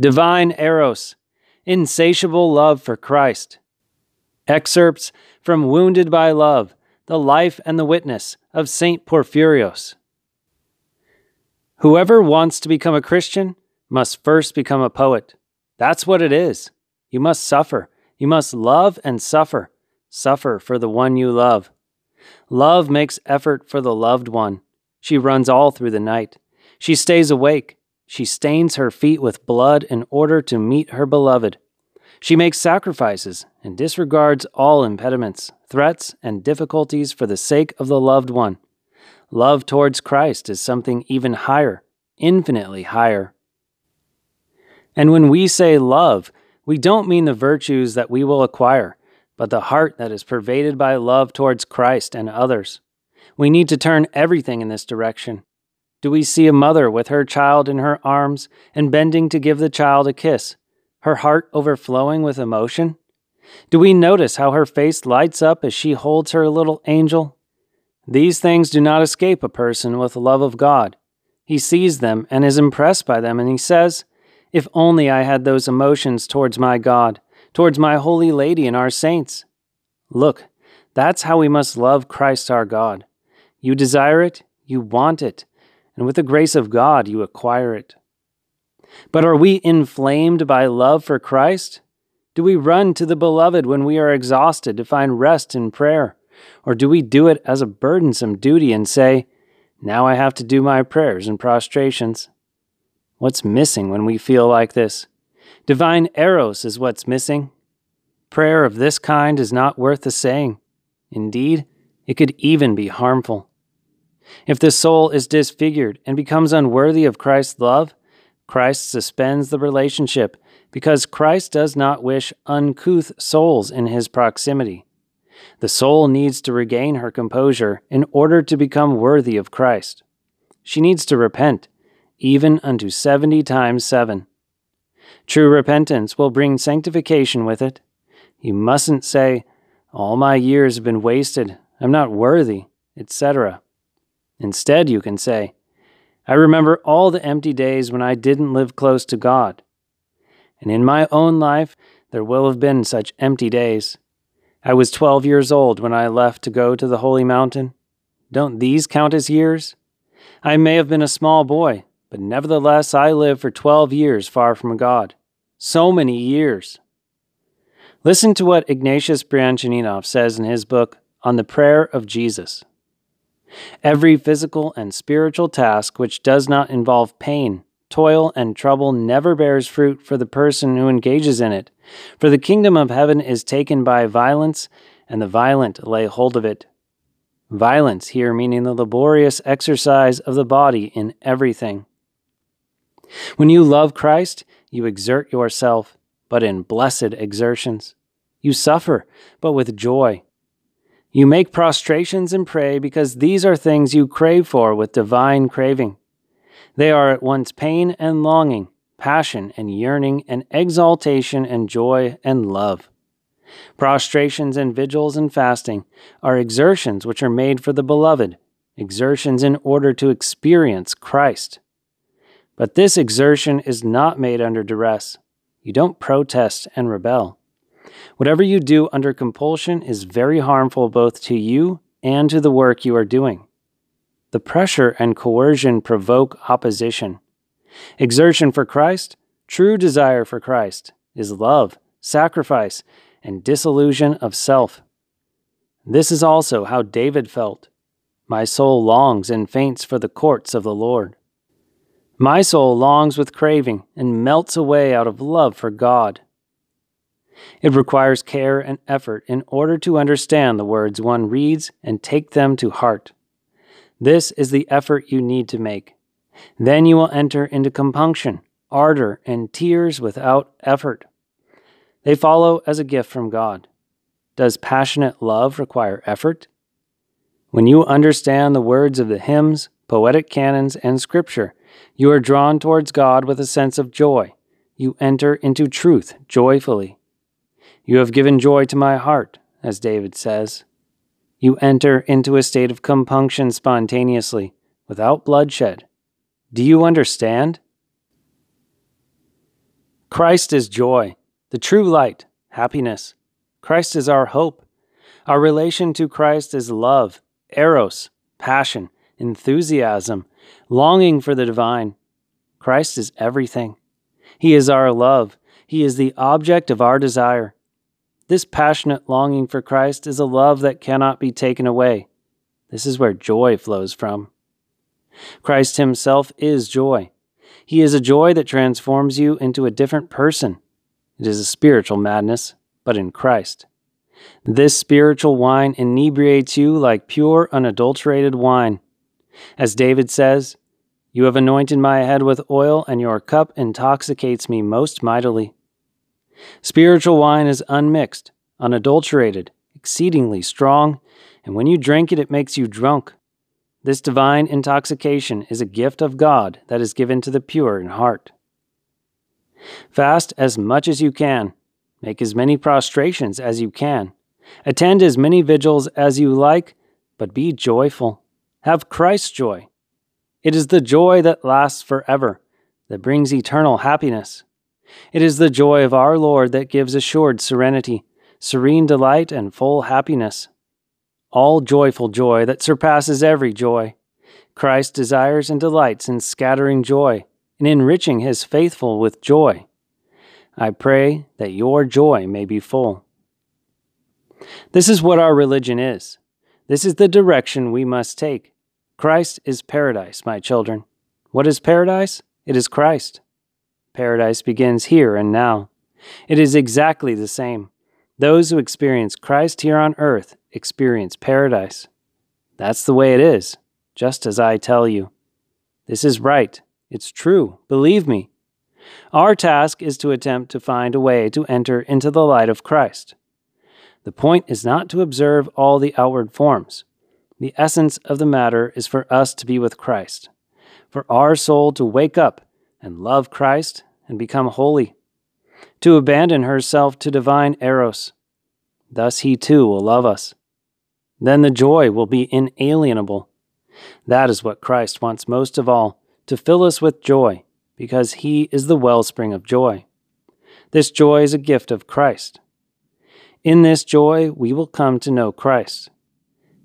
Divine Eros, insatiable love for Christ. Excerpts from Wounded by Love, the life and the witness of St. Porphyrios. Whoever wants to become a Christian must first become a poet. That's what it is. You must suffer. You must love and suffer. Suffer for the one you love. Love makes effort for the loved one. She runs all through the night. She stays awake. She stains her feet with blood in order to meet her beloved. She makes sacrifices and disregards all impediments, threats, and difficulties for the sake of the loved one. Love towards Christ is something even higher, infinitely higher. And when we say love, we don't mean the virtues that we will acquire, but the heart that is pervaded by love towards Christ and others. We need to turn everything in this direction. Do we see a mother with her child in her arms and bending to give the child a kiss, her heart overflowing with emotion? Do we notice how her face lights up as she holds her little angel? These things do not escape a person with love of God. He sees them and is impressed by them, and he says, If only I had those emotions towards my God, towards my Holy Lady and our saints. Look, that's how we must love Christ our God. You desire it, you want it, and with the grace of God, you acquire it. But are we inflamed by love for Christ? Do we run to the Beloved when we are exhausted to find rest in prayer? Or do we do it as a burdensome duty and say, Now I have to do my prayers and prostrations? What's missing when we feel like this? Divine Eros is what's missing. Prayer of this kind is not worth the saying. Indeed, it could even be harmful. If the soul is disfigured and becomes unworthy of Christ's love, Christ suspends the relationship because Christ does not wish uncouth souls in his proximity. The soul needs to regain her composure in order to become worthy of Christ. She needs to repent, even unto seventy times seven. True repentance will bring sanctification with it. You mustn't say, All my years have been wasted, I'm not worthy, etc. Instead, you can say, I remember all the empty days when I didn't live close to God. And in my own life, there will have been such empty days. I was 12 years old when I left to go to the holy mountain. Don't these count as years? I may have been a small boy, but nevertheless I lived for 12 years far from God. So many years. Listen to what Ignatius Bryanchaninov says in his book On the Prayer of Jesus. Every physical and spiritual task which does not involve pain, toil, and trouble never bears fruit for the person who engages in it. For the kingdom of heaven is taken by violence, and the violent lay hold of it. Violence here meaning the laborious exercise of the body in everything. When you love Christ, you exert yourself, but in blessed exertions. You suffer, but with joy. You make prostrations and pray because these are things you crave for with divine craving. They are at once pain and longing, passion and yearning, and exaltation and joy and love. Prostrations and vigils and fasting are exertions which are made for the beloved, exertions in order to experience Christ. But this exertion is not made under duress. You don't protest and rebel. Whatever you do under compulsion is very harmful both to you and to the work you are doing. The pressure and coercion provoke opposition. Exertion for Christ, true desire for Christ, is love, sacrifice, and disillusion of self. This is also how David felt. My soul longs and faints for the courts of the Lord. My soul longs with craving and melts away out of love for God. It requires care and effort in order to understand the words one reads and take them to heart. This is the effort you need to make. Then you will enter into compunction, ardor, and tears without effort. They follow as a gift from God. Does passionate love require effort? When you understand the words of the hymns, poetic canons, and scripture, you are drawn towards God with a sense of joy. You enter into truth joyfully. You have given joy to my heart, as David says. You enter into a state of compunction spontaneously, without bloodshed. Do you understand? Christ is joy, the true light, happiness. Christ is our hope. Our relation to Christ is love, eros, passion, enthusiasm, longing for the divine. Christ is everything. He is our love. He is the object of our desire. This passionate longing for Christ is a love that cannot be taken away. This is where joy flows from. Christ Himself is joy. He is a joy that transforms you into a different person. It is a spiritual madness, but in Christ. This spiritual wine inebriates you like pure, unadulterated wine. As David says, You have anointed my head with oil, and your cup intoxicates me most mightily. Spiritual wine is unmixed, unadulterated, exceedingly strong, and when you drink it, it makes you drunk. This divine intoxication is a gift of God that is given to the pure in heart. Fast as much as you can. Make as many prostrations as you can. Attend as many vigils as you like, but be joyful. Have Christ's joy. It is the joy that lasts forever, that brings eternal happiness. It is the joy of our Lord that gives assured serenity, serene delight, and full happiness all joyful joy that surpasses every joy. Christ desires and delights in scattering joy and enriching his faithful with joy. I pray that your joy may be full. This is what our religion is. This is the direction we must take. Christ is paradise, my children. What is paradise? It is Christ. Paradise begins here and now. It is exactly the same. Those who experience Christ here on earth experience paradise. That's the way it is, just as I tell you. This is right. It's true. Believe me. Our task is to attempt to find a way to enter into the light of Christ. The point is not to observe all the outward forms. The essence of the matter is for us to be with Christ, for our soul to wake up and love Christ and become holy, to abandon herself to divine Eros. Thus he too will love us. Then the joy will be inalienable. That is what Christ wants most of all to fill us with joy, because he is the wellspring of joy. This joy is a gift of Christ. In this joy, we will come to know Christ.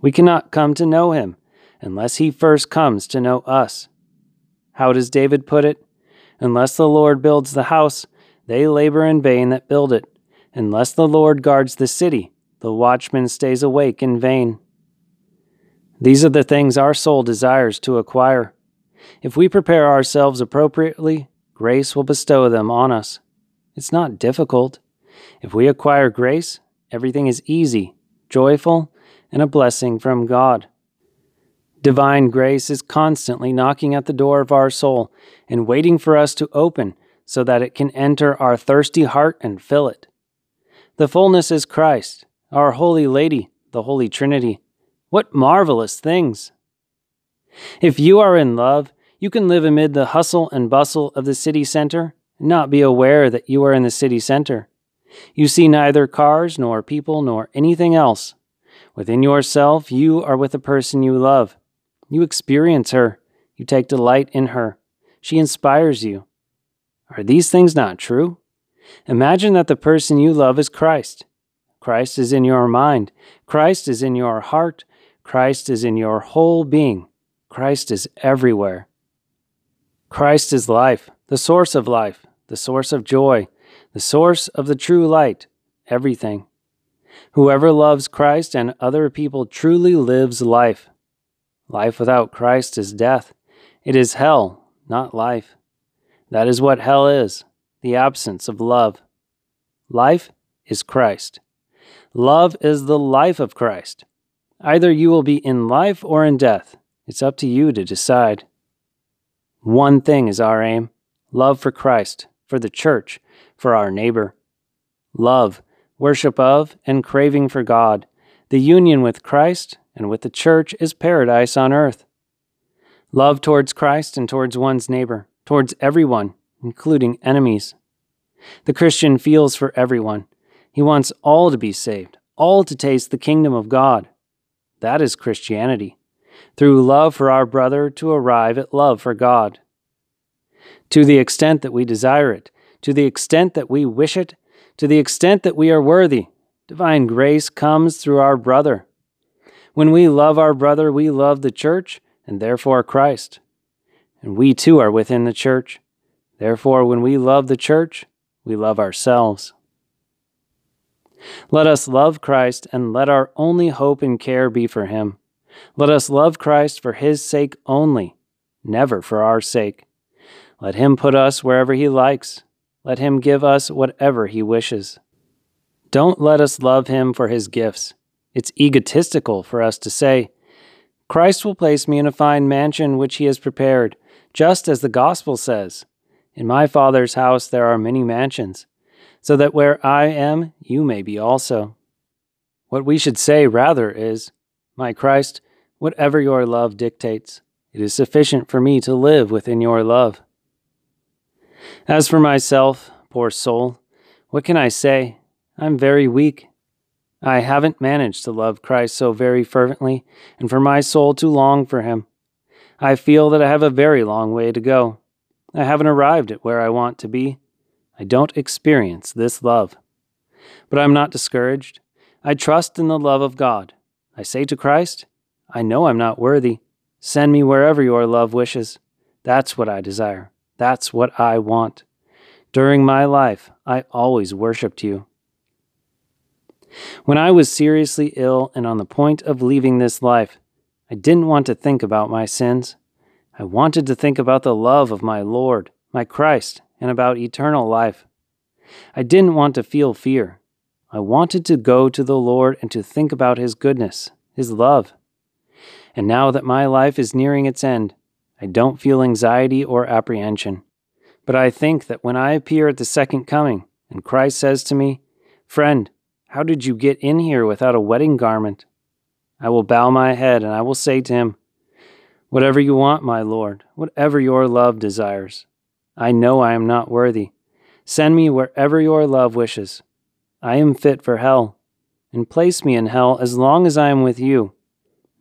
We cannot come to know him unless he first comes to know us. How does David put it? Unless the Lord builds the house, they labor in vain that build it. Unless the Lord guards the city, the watchman stays awake in vain. These are the things our soul desires to acquire. If we prepare ourselves appropriately, grace will bestow them on us. It's not difficult. If we acquire grace, everything is easy, joyful, and a blessing from God. Divine grace is constantly knocking at the door of our soul and waiting for us to open so that it can enter our thirsty heart and fill it. The fullness is Christ, our Holy Lady, the Holy Trinity. What marvelous things! If you are in love, you can live amid the hustle and bustle of the city center and not be aware that you are in the city center. You see neither cars, nor people, nor anything else. Within yourself, you are with the person you love. You experience her. You take delight in her. She inspires you. Are these things not true? Imagine that the person you love is Christ. Christ is in your mind. Christ is in your heart. Christ is in your whole being. Christ is everywhere. Christ is life, the source of life, the source of joy, the source of the true light, everything. Whoever loves Christ and other people truly lives life. Life without Christ is death. It is hell, not life. That is what hell is the absence of love. Life is Christ. Love is the life of Christ. Either you will be in life or in death. It's up to you to decide. One thing is our aim love for Christ, for the church, for our neighbor. Love, worship of, and craving for God. The union with Christ and with the church is paradise on earth. Love towards Christ and towards one's neighbor, towards everyone, including enemies. The Christian feels for everyone, he wants all to be saved, all to taste the kingdom of God. That is Christianity, through love for our brother to arrive at love for God. To the extent that we desire it, to the extent that we wish it, to the extent that we are worthy. Divine grace comes through our brother. When we love our brother, we love the church and therefore Christ. And we too are within the church. Therefore, when we love the church, we love ourselves. Let us love Christ and let our only hope and care be for him. Let us love Christ for his sake only, never for our sake. Let him put us wherever he likes. Let him give us whatever he wishes. Don't let us love him for his gifts. It's egotistical for us to say, Christ will place me in a fine mansion which he has prepared, just as the gospel says, In my Father's house there are many mansions, so that where I am, you may be also. What we should say rather is, My Christ, whatever your love dictates, it is sufficient for me to live within your love. As for myself, poor soul, what can I say? I'm very weak. I haven't managed to love Christ so very fervently, and for my soul to long for him. I feel that I have a very long way to go. I haven't arrived at where I want to be. I don't experience this love. But I'm not discouraged. I trust in the love of God. I say to Christ, I know I'm not worthy. Send me wherever your love wishes. That's what I desire. That's what I want. During my life, I always worshiped you. When I was seriously ill and on the point of leaving this life, I didn't want to think about my sins. I wanted to think about the love of my Lord, my Christ, and about eternal life. I didn't want to feel fear. I wanted to go to the Lord and to think about His goodness, His love. And now that my life is nearing its end, I don't feel anxiety or apprehension. But I think that when I appear at the second coming, and Christ says to me, Friend, how did you get in here without a wedding garment? I will bow my head and I will say to him, Whatever you want, my Lord, whatever your love desires. I know I am not worthy. Send me wherever your love wishes. I am fit for hell, and place me in hell as long as I am with you.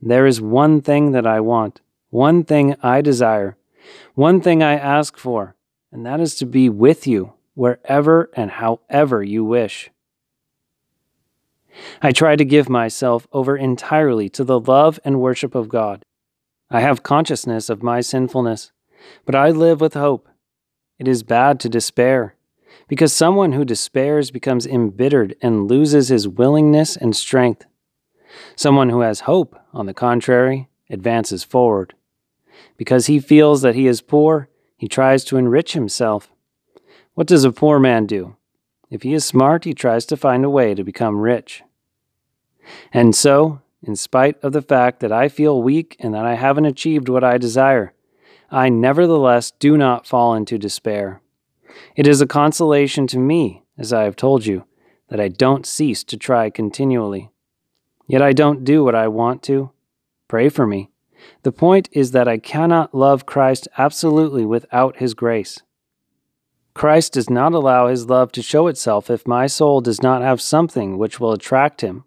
There is one thing that I want, one thing I desire, one thing I ask for, and that is to be with you wherever and however you wish. I try to give myself over entirely to the love and worship of God. I have consciousness of my sinfulness, but I live with hope. It is bad to despair, because someone who despairs becomes embittered and loses his willingness and strength. Someone who has hope, on the contrary, advances forward. Because he feels that he is poor, he tries to enrich himself. What does a poor man do? If he is smart, he tries to find a way to become rich. And so, in spite of the fact that I feel weak and that I haven't achieved what I desire, I nevertheless do not fall into despair. It is a consolation to me, as I have told you, that I don't cease to try continually. Yet I don't do what I want to. Pray for me. The point is that I cannot love Christ absolutely without His grace. Christ does not allow his love to show itself if my soul does not have something which will attract him.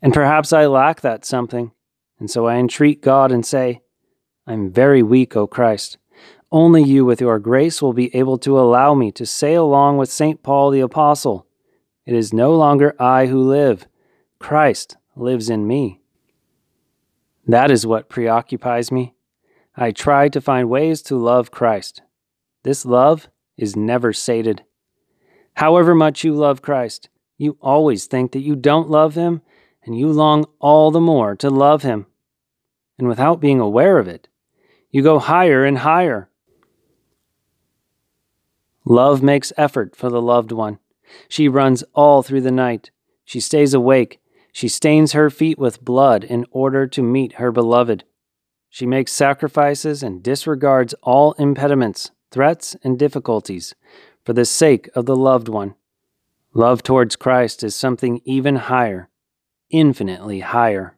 And perhaps I lack that something, and so I entreat God and say, I'm very weak, O Christ. Only you, with your grace, will be able to allow me to say along with St. Paul the Apostle, It is no longer I who live, Christ lives in me. That is what preoccupies me. I try to find ways to love Christ this love is never sated. However much you love Christ, you always think that you don't love Him, and you long all the more to love Him. And without being aware of it, you go higher and higher. Love makes effort for the loved one. She runs all through the night. She stays awake. She stains her feet with blood in order to meet her beloved. She makes sacrifices and disregards all impediments threats, and difficulties for the sake of the loved one. Love towards Christ is something even higher, infinitely higher.